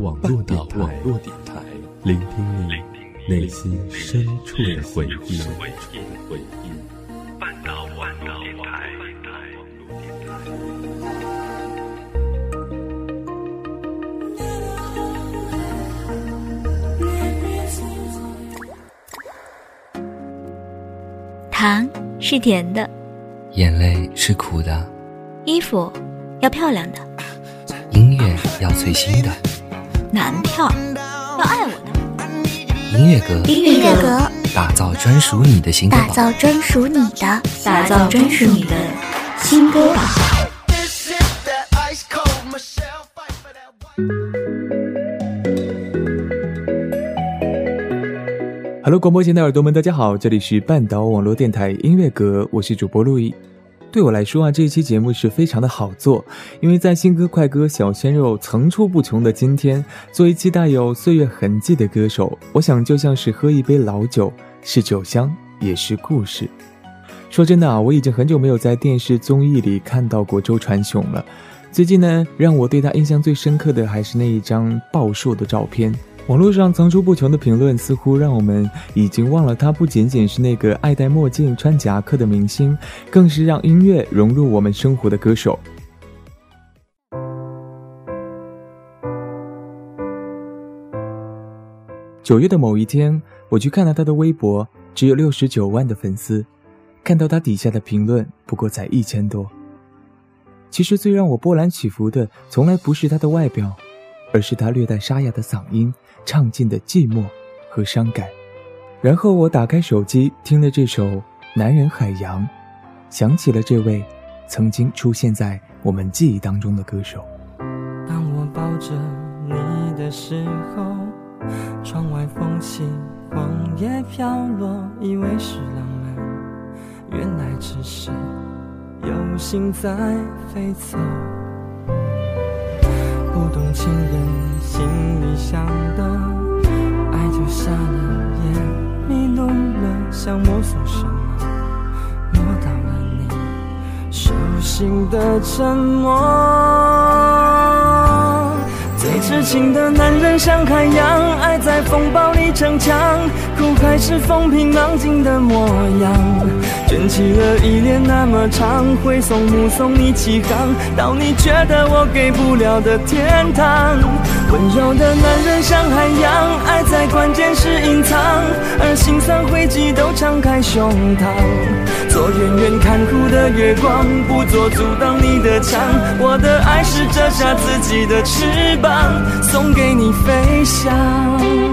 网络电台，聆听你内心深处的回忆。半岛网络电台。糖是甜的，眼泪是苦的，衣服要漂亮的，音乐要最新的，男票要爱我的，音乐阁，音乐阁，打造专属你的新歌打造专属你的，打造专属你的新歌榜。Hello，广播前的耳朵们，大家好，这里是半岛网络电台音乐阁，我是主播陆毅。对我来说啊，这一期节目是非常的好做，因为在新歌快歌小鲜肉层出不穷的今天，做一期带有岁月痕迹的歌手，我想就像是喝一杯老酒，是酒香，也是故事。说真的啊，我已经很久没有在电视综艺里看到过周传雄了。最近呢，让我对他印象最深刻的还是那一张暴瘦的照片。网络上层出不穷的评论，似乎让我们已经忘了他不仅仅是那个爱戴墨镜、穿夹克的明星，更是让音乐融入我们生活的歌手。九月的某一天，我去看了他的微博，只有六十九万的粉丝，看到他底下的评论不过才一千多。其实最让我波澜起伏的，从来不是他的外表，而是他略带沙哑的嗓音。唱尽的寂寞和伤感，然后我打开手机听了这首《男人海洋》，想起了这位曾经出现在我们记忆当中的歌手。当我抱着你的时候，窗外风起，黄叶飘落，以为是浪漫，原来只是有心在飞走。不懂情人心里想的，爱就瞎了眼，迷路了，想摸索什么，摸到了你手心的沉默。最痴情的男人像海洋，爱在风暴里逞强，苦还是风平浪静的模样。卷起了依恋那么长，挥手目送你起航，到你觉得我给不了的天堂。温柔的男人像海洋，爱在关键时隐藏，而心酸汇集都敞开胸膛。做远远看护的月光，不做阻挡你的墙。我的爱是折下自己的翅膀。送给你飞翔。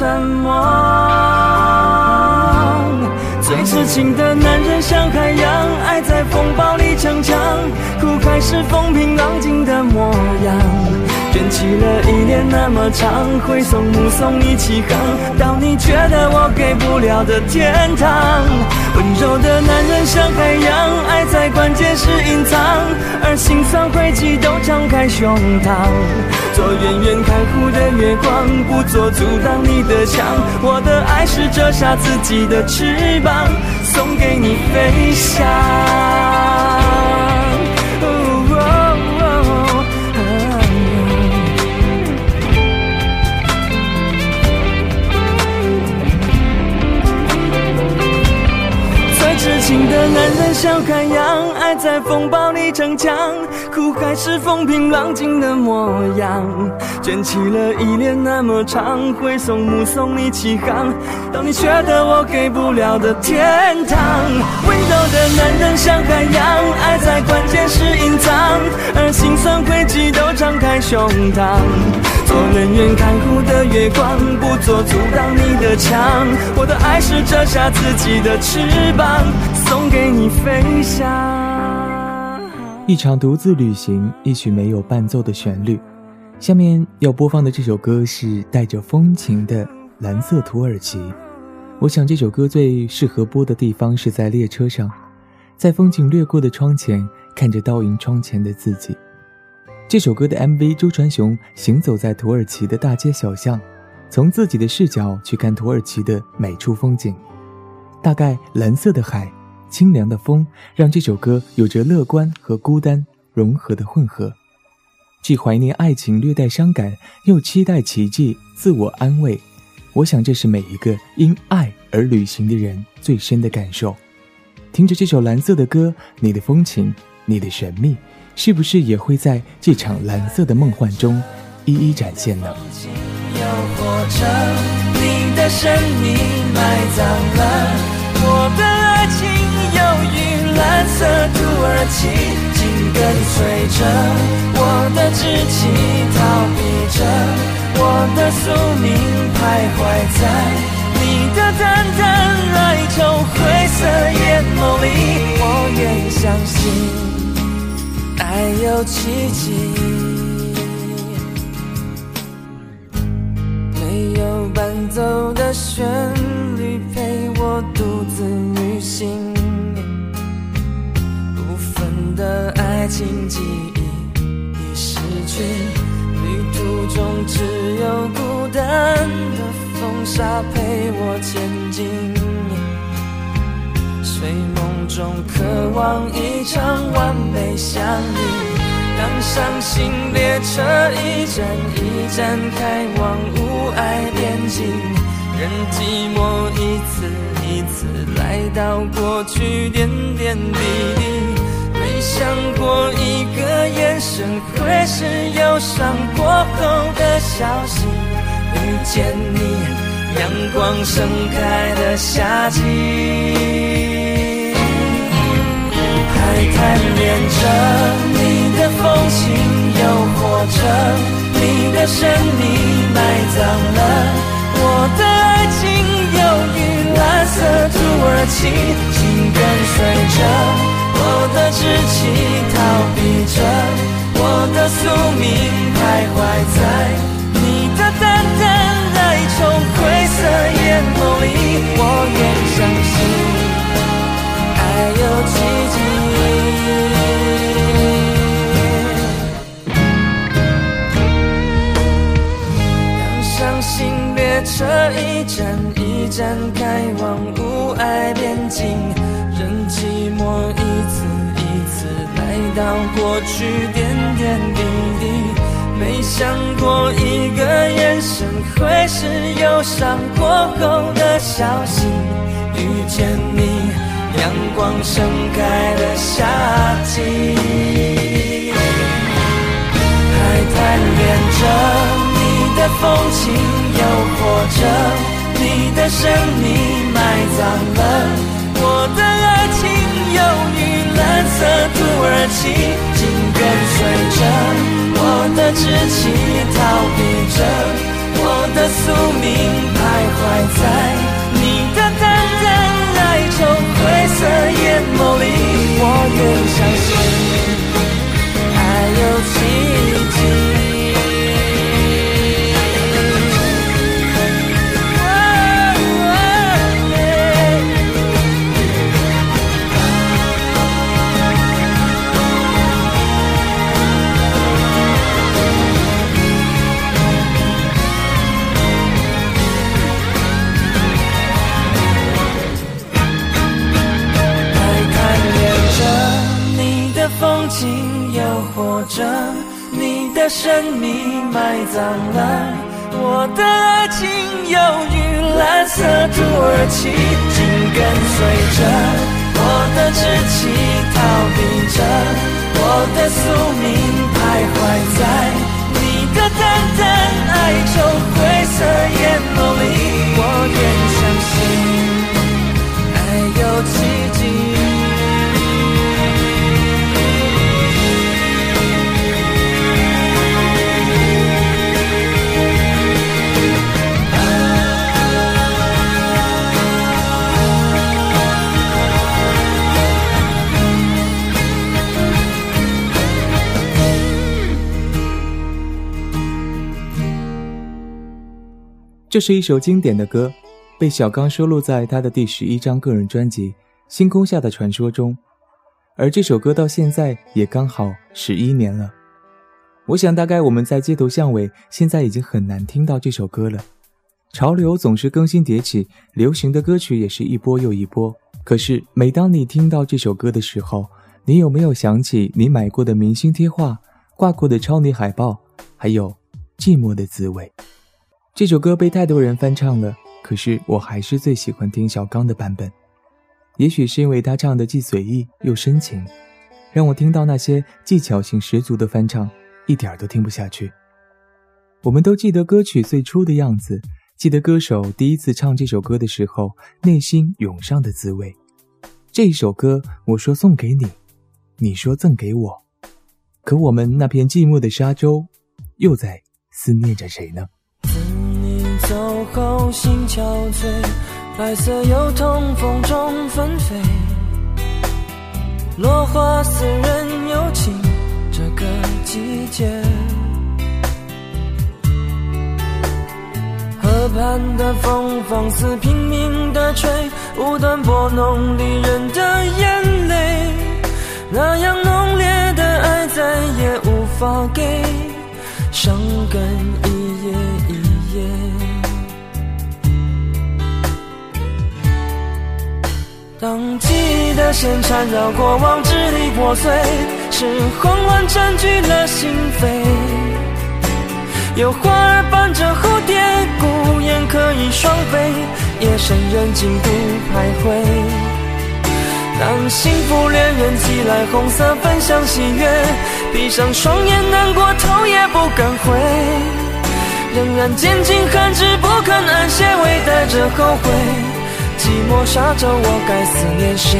什么，最痴情的男人像海洋，爱在风暴里逞强，苦还是风平浪静的模样，卷起了依恋那么长，挥送目送你起航，到你觉得我给不了的天堂。温柔的男人像海洋，爱在关键时隐藏，而心酸汇集都敞开胸膛。做远远看护的月光，不做阻挡你的墙。我的爱是折下自己的翅膀，送给你飞翔。情的男人像海洋，爱在风暴里逞强，苦还是风平浪静的模样。卷起了依恋那么长，挥手目送你起航，到你觉得我给不了的天堂。温柔的男人像海洋，爱在关键时隐藏，而心酸汇集都敞开胸膛。做人远看护的月光，不做阻挡你的墙。我的爱是折下自己的翅膀。送给你飞翔。一场独自旅行，一曲没有伴奏的旋律。下面要播放的这首歌是带着风情的《蓝色土耳其》。我想这首歌最适合播的地方是在列车上，在风景掠过的窗前，看着倒影窗前的自己。这首歌的 MV，周传雄行走在土耳其的大街小巷，从自己的视角去看土耳其的每处风景。大概蓝色的海，清凉的风，让这首歌有着乐观和孤单融合的混合。既怀念爱情，略带伤感，又期待奇迹，自我安慰。我想，这是每一个因爱而旅行的人最深的感受。听着这首蓝色的歌，你的风情，你的神秘，是不是也会在这场蓝色的梦幻中一一展现呢？又或者你的生命埋葬了我的爱情，忧郁蓝色土耳其紧。跟随着我的志气，逃避着我的宿命，徘徊在你的淡淡哀愁灰色眼眸里。我愿相信爱有奇迹，没有伴奏的旋律陪我独自旅行。的爱情记忆已失去，旅途中只有孤单的风沙陪我前进。睡中渴望一场完美相遇，当伤心列车一站一站开往无爱边境，任寂寞一次一次来到过去点点滴滴。没想过一个眼神会是忧伤过后的消息，遇见你，阳光盛开的夏季，贪恋着你的风情，诱惑着你的神秘，埋葬了我的爱情，忧郁蓝色土耳其，紧跟随着。我的志气逃避着，我的宿命徘徊在你的淡淡哀愁灰色眼眸里。我愿相信爱有奇迹。一站一站开往无爱边境，任寂寞一次一次来。到过去点点滴滴，没想过一个眼神会是忧伤过后的消息。遇见你，阳光盛开的夏季，还贪恋着的风情，诱惑着你的神秘，埋葬了我的爱情，忧郁。蓝色土耳其，紧跟随着我的志气，逃避着我的宿命，徘徊在你的淡淡哀愁灰色命埋这是一首经典的歌，被小刚收录在他的第十一张个人专辑《星空下的传说》中，而这首歌到现在也刚好十一年了。我想，大概我们在街头巷尾现在已经很难听到这首歌了。潮流总是更新迭起，流行的歌曲也是一波又一波。可是，每当你听到这首歌的时候，你有没有想起你买过的明星贴画、挂过的超女海报，还有寂寞的滋味？这首歌被太多人翻唱了，可是我还是最喜欢听小刚的版本。也许是因为他唱的既随意又深情，让我听到那些技巧性十足的翻唱，一点都听不下去。我们都记得歌曲最初的样子，记得歌手第一次唱这首歌的时候内心涌上的滋味。这首歌，我说送给你，你说赠给我，可我们那片寂寞的沙洲，又在思念着谁呢？走后心憔悴，白色油桐风中纷飞，落花似人有情，这个季节。河畔的风放肆拼命的吹，无端拨弄离人的眼泪，那样浓烈的爱再也无法给，伤感线缠绕过往，支离破碎，是慌乱占据了心扉。有花儿伴着蝴蝶，孤雁可以双飞，夜深人静独徘徊。当幸福恋人寄来红色分享喜悦，闭上双眼难过头也不敢回，仍然坚尽寒枝不肯安歇，微带着后悔。寂寞沙洲，我该思念谁？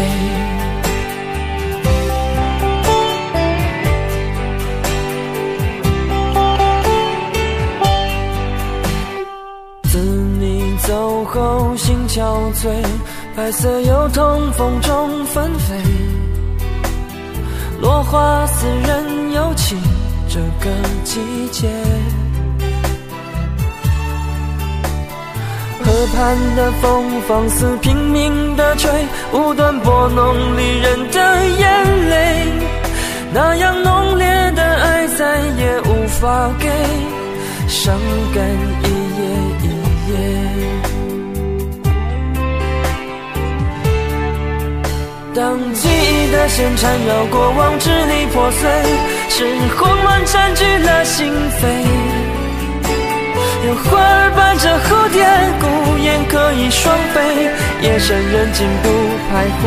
憔悴，白色油桐风中纷飞，落花似人有情，这个季节。河畔的风放肆拼命的吹，无端拨弄离人的眼泪，那样浓烈的爱再也无法给，伤感当记忆的线缠绕过往，支离破碎，是慌乱占据了心扉。有花儿伴着蝴蝶，孤雁可以双飞，夜深人静独徘徊。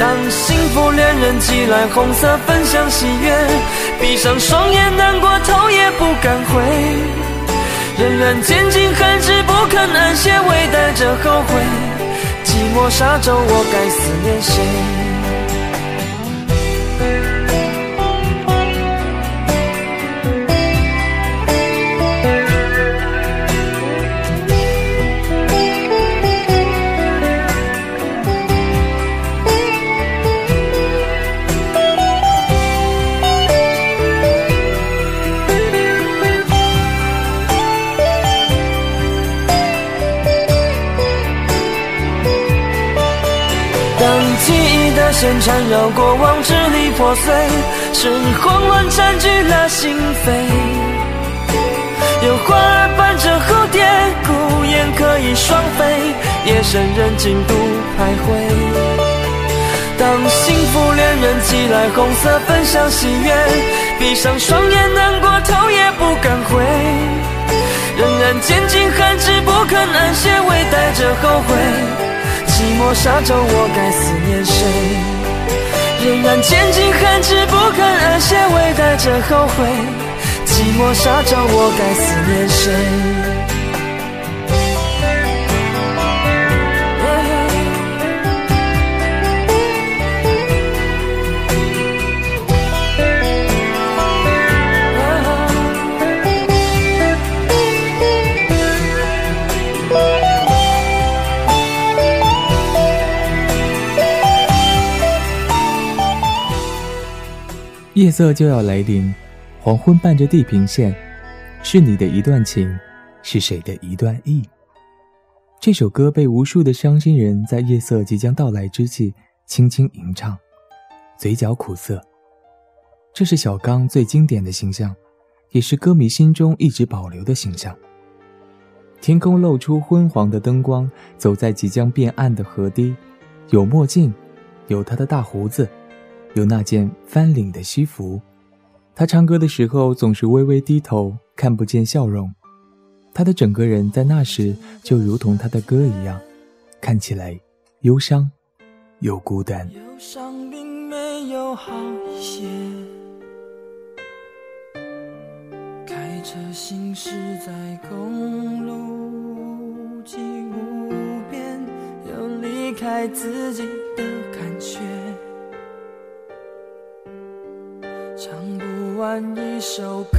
当幸福恋人寄来红色分享喜悦，闭上双眼难过头也不敢回，仍然坚尽寒枝不肯安歇，微带着后悔。寂寞沙洲，我该思念谁？缠绕过往，支离破碎，是慌乱占据了心扉。有花儿伴着蝴蝶，孤雁可以双飞，夜深人静独徘徊。当幸福恋人寄来红色分享喜悦，闭上双眼难过头也不敢回，仍然坚尽寒枝不肯安歇，微带着后悔。寂寞沙洲，我该思念谁？仍然坚尽寒枝不肯安歇，微带着后悔。寂寞沙洲，我该思念谁？夜色就要来临，黄昏伴着地平线，是你的一段情，是谁的一段意？这首歌被无数的伤心人在夜色即将到来之际轻轻吟唱，嘴角苦涩。这是小刚最经典的形象，也是歌迷心中一直保留的形象。天空露出昏黄的灯光，走在即将变暗的河堤，有墨镜，有他的大胡子，有那件翻领的西服。他唱歌的时候总是微微低头，看不见笑容。他的整个人在那时就如同他的歌一样，看起来忧伤又孤单。忧伤并没有好一些，开车行驶在公路际无边，有离开自己的感觉，唱不完一首歌。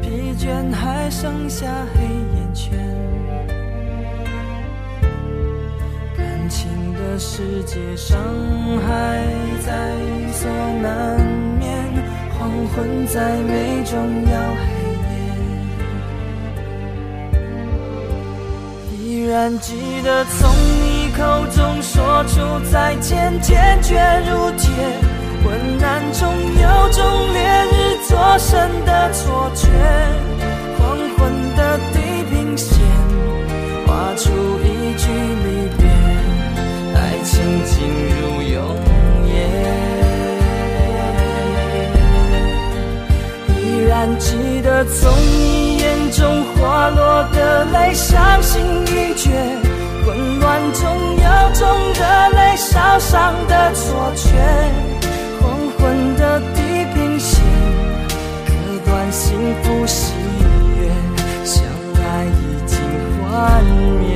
疲倦还剩下黑眼圈，感情的世界伤害在所难免，黄昏再美终要黑夜。依然记得从你口中说出再见，坚决如铁，昏暗中有种烈日灼身的错觉。黄昏的地平线，画出一句离别，爱情进入永夜。依然记得从你眼中滑落的泪，伤心欲绝，混乱中有种热泪烧伤的错觉。黄昏的地平线，割断幸福喜悦。相爱已经幻灭。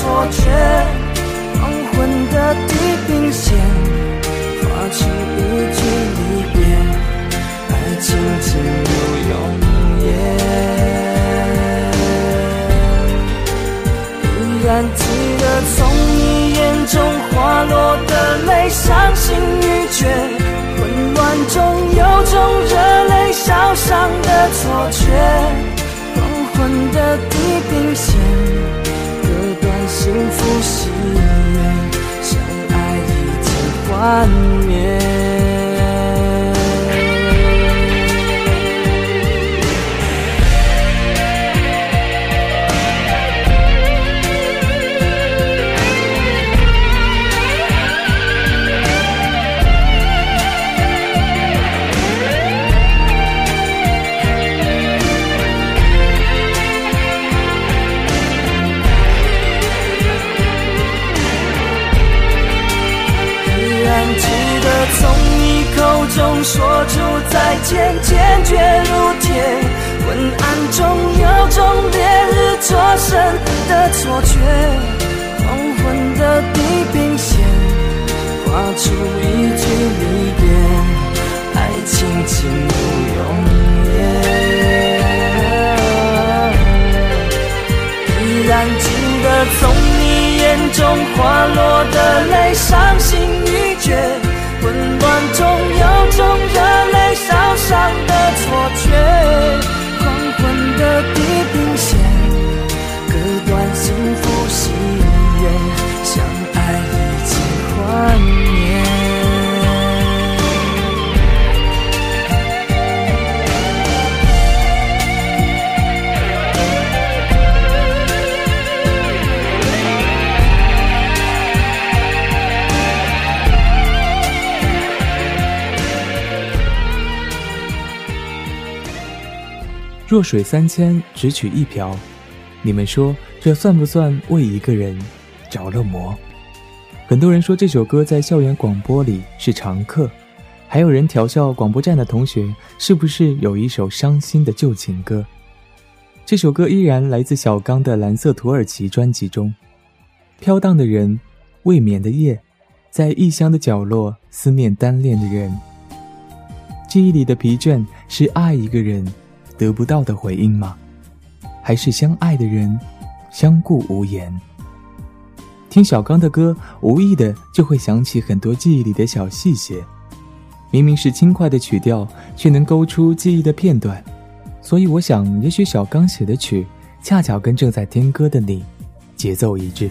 错觉，黄昏的地平线划出一句离别。爱情进入永夜，依然记得从你眼中滑落的泪，伤心欲绝，混乱中有种热泪烧伤的错觉，黄昏的地平线，幸福喜悦，相爱已经幻灭。中说出再见，坚决如铁。昏暗中有种烈日灼身的错觉。黄昏的地平线，画出一句离别。爱情进入永夜。依然记得从你眼中滑落的泪，伤心欲绝。混乱中有种热泪烧伤的错觉，弱水三千，只取一瓢。你们说这算不算为一个人着了魔？很多人说这首歌在校园广播里是常客，还有人调笑广播站的同学是不是有一首伤心的旧情歌？这首歌依然来自小刚的《蓝色土耳其》专辑中。飘荡的人，未眠的夜，在异乡的角落思念单恋的人。记忆里的疲倦是爱一个人得不到的回应吗？还是相爱的人相顾无言？听小刚的歌，无意的就会想起很多记忆里的小细节。明明是轻快的曲调，却能勾出记忆的片段。所以我想，也许小刚写的曲，恰巧跟正在听歌的你，节奏一致。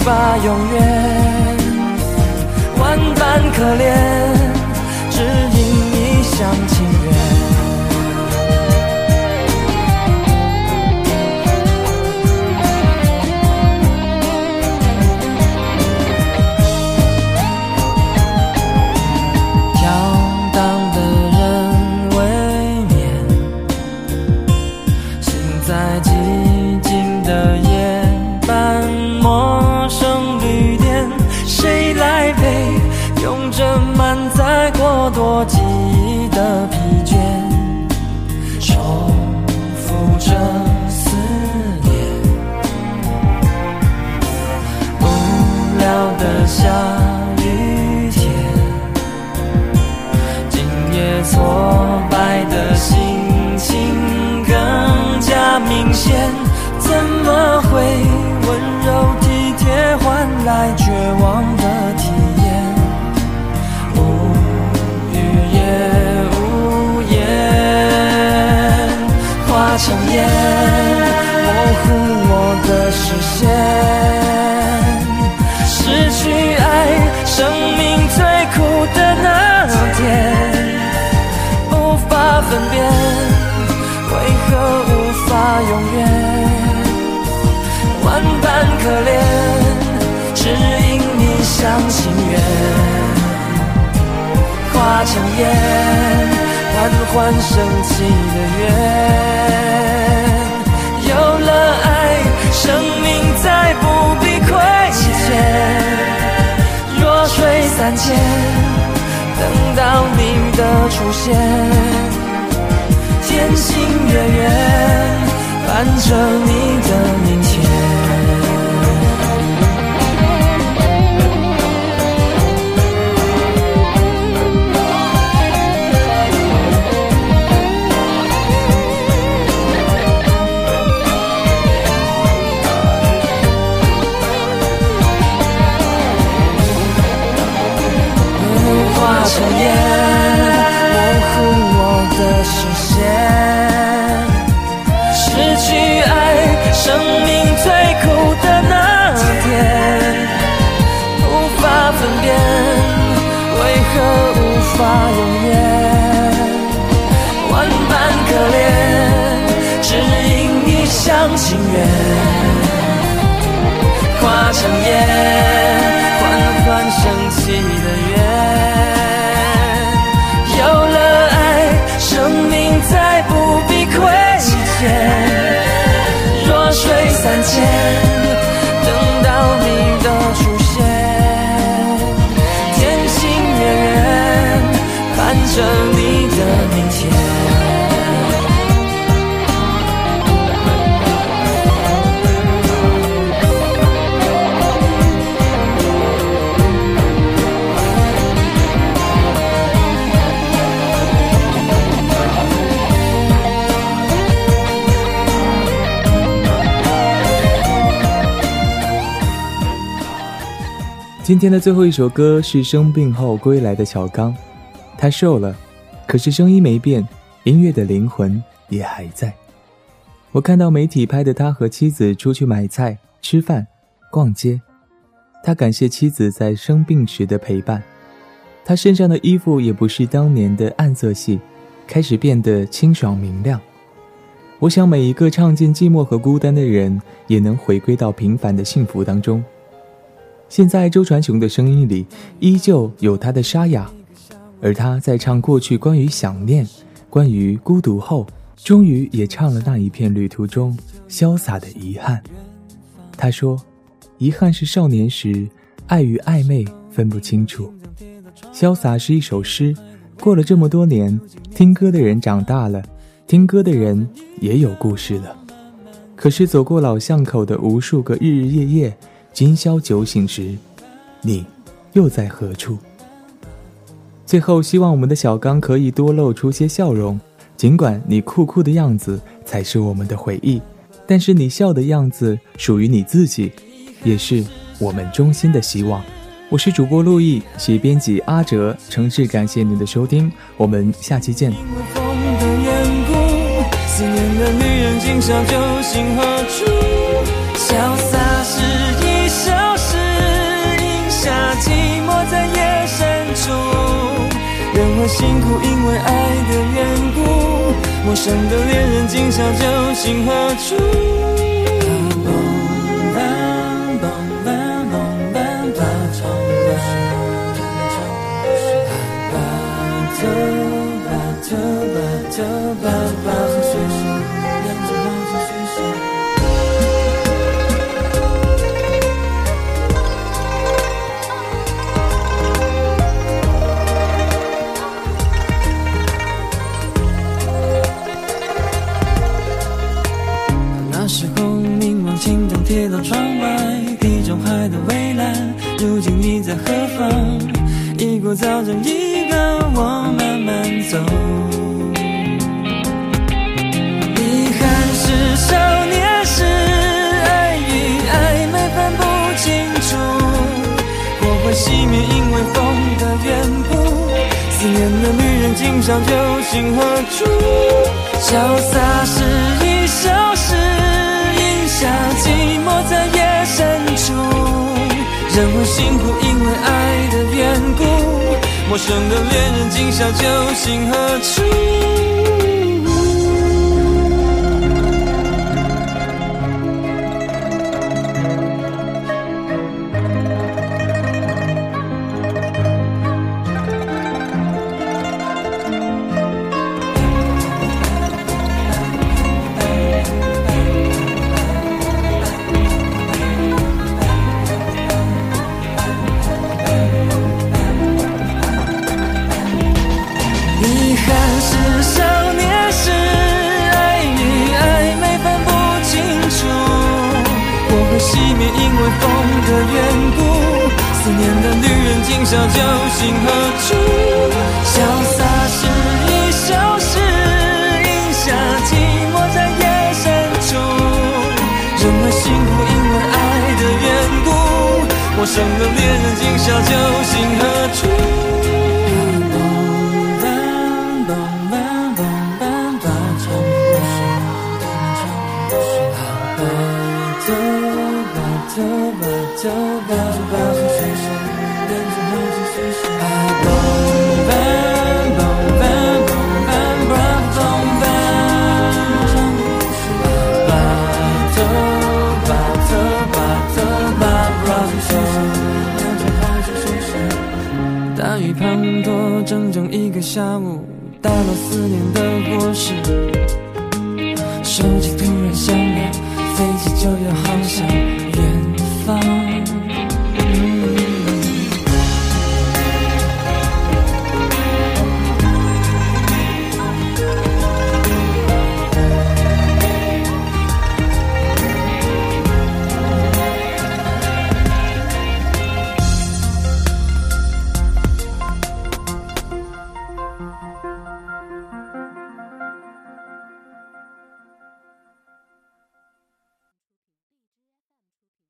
无法永远？万般可怜，只因一厢情挫败的心情更加明显，怎么会温柔体贴换来绝望的体验？无语也无言，化成烟，模糊我的视线。失去爱，生命化成烟，缓缓升起的月。有了爱，生命再不必亏欠。弱水三千，等到你的出现，天星月圆，伴着你的明天。香烟今天的最后一首歌是生病后归来的小刚，他瘦了，可是声音没变，音乐的灵魂也还在。我看到媒体拍的他和妻子出去买菜、吃饭、逛街，他感谢妻子在生病时的陪伴。他身上的衣服也不是当年的暗色系，开始变得清爽明亮。我想每一个唱尽寂寞和孤单的人，也能回归到平凡的幸福当中。现在周传雄的声音里依旧有他的沙哑，而他在唱过去关于想念、关于孤独后，终于也唱了那一片旅途中潇洒的遗憾。他说：“遗憾是少年时爱与暧昧分不清楚。”潇洒是一首诗，过了这么多年，听歌的人长大了，听歌的人也有故事了。可是走过老巷口的无数个日日夜夜，今宵酒醒时，你又在何处？最后，希望我们的小刚可以多露出些笑容，尽管你酷酷的样子才是我们的回忆，但是你笑的样子属于你自己，也是我们衷心的希望。我是主播陆毅，写编辑阿哲，诚挚感谢您的收听，我们下期见。思念的女人今宵酒醒何处？辛苦，因为爱的缘故。陌生的恋人今宵酒醒何处？那在何方？一过早晨，一个我慢慢走。遗憾是少年时爱与暧昧分不清楚，火会熄灭，因为风的缘故。思念的女人今宵酒醒何处？潇洒是一首诗，饮下寂寞在夜深处。人会辛苦，因为爱的缘故。陌生的恋人今宵酒醒何处？下午，带了思念的果实，